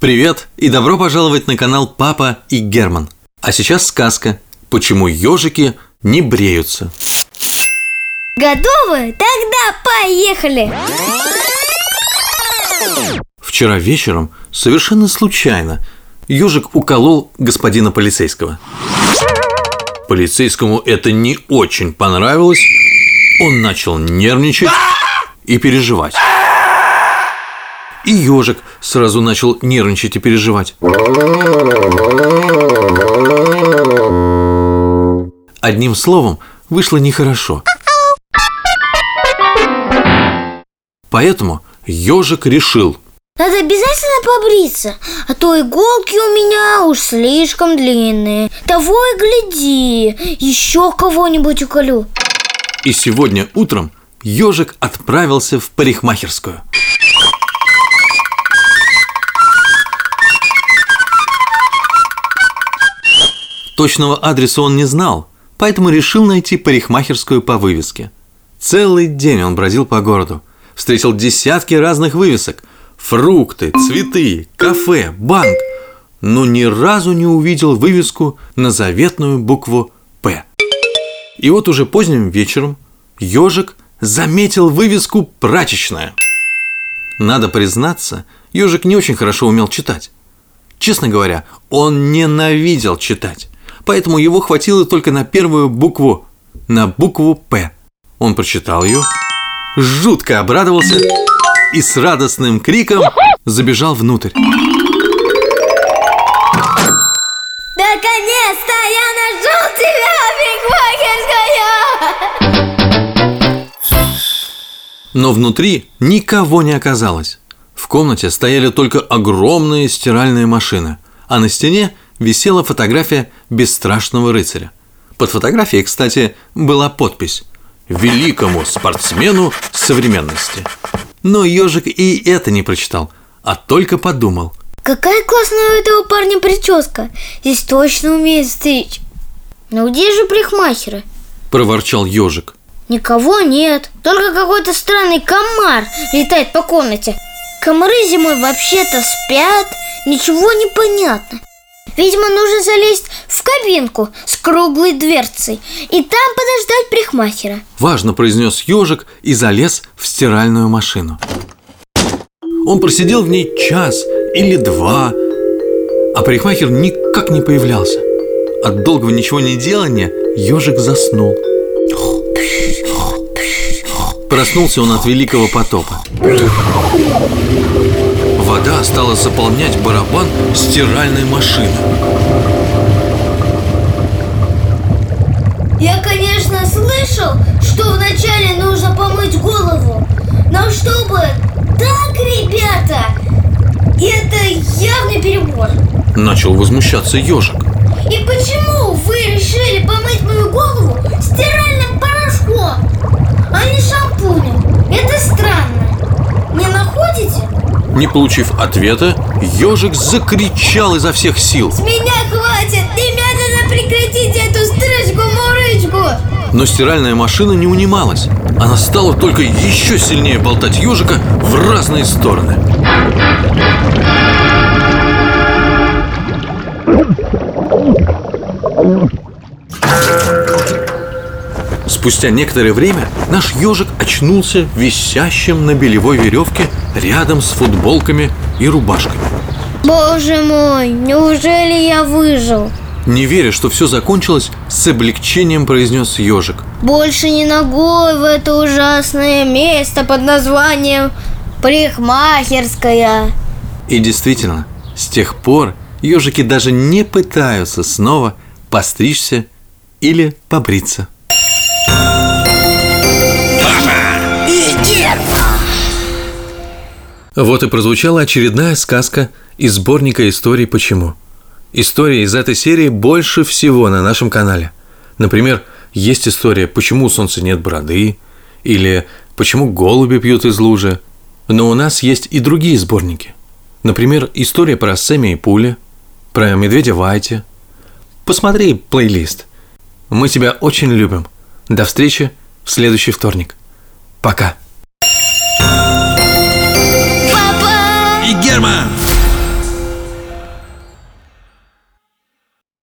Привет и добро пожаловать на канал Папа и Герман. А сейчас сказка «Почему ежики не бреются». Готовы? Тогда поехали! Вчера вечером, совершенно случайно, ежик уколол господина полицейского. Полицейскому это не очень понравилось. Он начал нервничать и переживать. И ежик сразу начал нервничать и переживать. Одним словом, вышло нехорошо. Поэтому ежик решил, Надо обязательно побриться, а то иголки у меня уж слишком длинные. Того и гляди, еще кого-нибудь уколю. и сегодня утром ежик отправился в парикмахерскую. Точного адреса он не знал, поэтому решил найти парикмахерскую по вывеске. Целый день он бродил по городу, встретил десятки разных вывесок – фрукты, цветы, кафе, банк, но ни разу не увидел вывеску на заветную букву «П». И вот уже поздним вечером ежик заметил вывеску «Прачечная». Надо признаться, ежик не очень хорошо умел читать. Честно говоря, он ненавидел читать, поэтому его хватило только на первую букву, на букву «П». Он прочитал ее, жутко обрадовался и с радостным криком забежал внутрь. Наконец-то я нашел тебя, парикмахерская! Но внутри никого не оказалось. В комнате стояли только огромные стиральные машины, а на стене висела фотография бесстрашного рыцаря. Под фотографией, кстати, была подпись «Великому спортсмену современности». Но ежик и это не прочитал, а только подумал. Какая классная у этого парня прическа. Здесь точно умеет стричь. Но где же парикмахеры? Проворчал ежик. Никого нет, только какой-то странный комар летает по комнате. Комары зимой вообще-то спят, ничего не понятно. Видимо, нужно залезть в кабинку с круглой дверцей и там подождать парикмахера. Важно произнес ежик и залез в стиральную машину. Он просидел в ней час или два, а парикмахер никак не появлялся. От долгого ничего не делания ежик заснул. Проснулся он от великого потопа. Вода стала заполнять барабан стиральной машины. Я, конечно, слышал, что вначале нужно помыть голову, но чтобы так, ребята, это явный перебор. Начал возмущаться ежик. И почему вы решили помыть мою голову стиральным порошком, а не шампунем? Это странно. Не получив ответа, ежик закричал изо всех сил. С меня хватит! Немедленно прекратите эту стрижку-мурычку! Но стиральная машина не унималась. Она стала только еще сильнее болтать ежика в разные стороны. Спустя некоторое время наш ежик очнулся висящим на белевой веревке рядом с футболками и рубашками. Боже мой, неужели я выжил? Не веря, что все закончилось, с облегчением произнес ежик. Больше не ногой в это ужасное место под названием парикмахерская. И действительно, с тех пор ежики даже не пытаются снова постричься или побриться. Вот и прозвучала очередная сказка из сборника историй «Почему». Истории из этой серии больше всего на нашем канале. Например, есть история «Почему у солнца нет бороды» или «Почему голуби пьют из лужи». Но у нас есть и другие сборники. Например, история про Сэмми и Пули, про медведя Вайти. Посмотри плейлист. Мы тебя очень любим. До встречи в следующий вторник. Пока.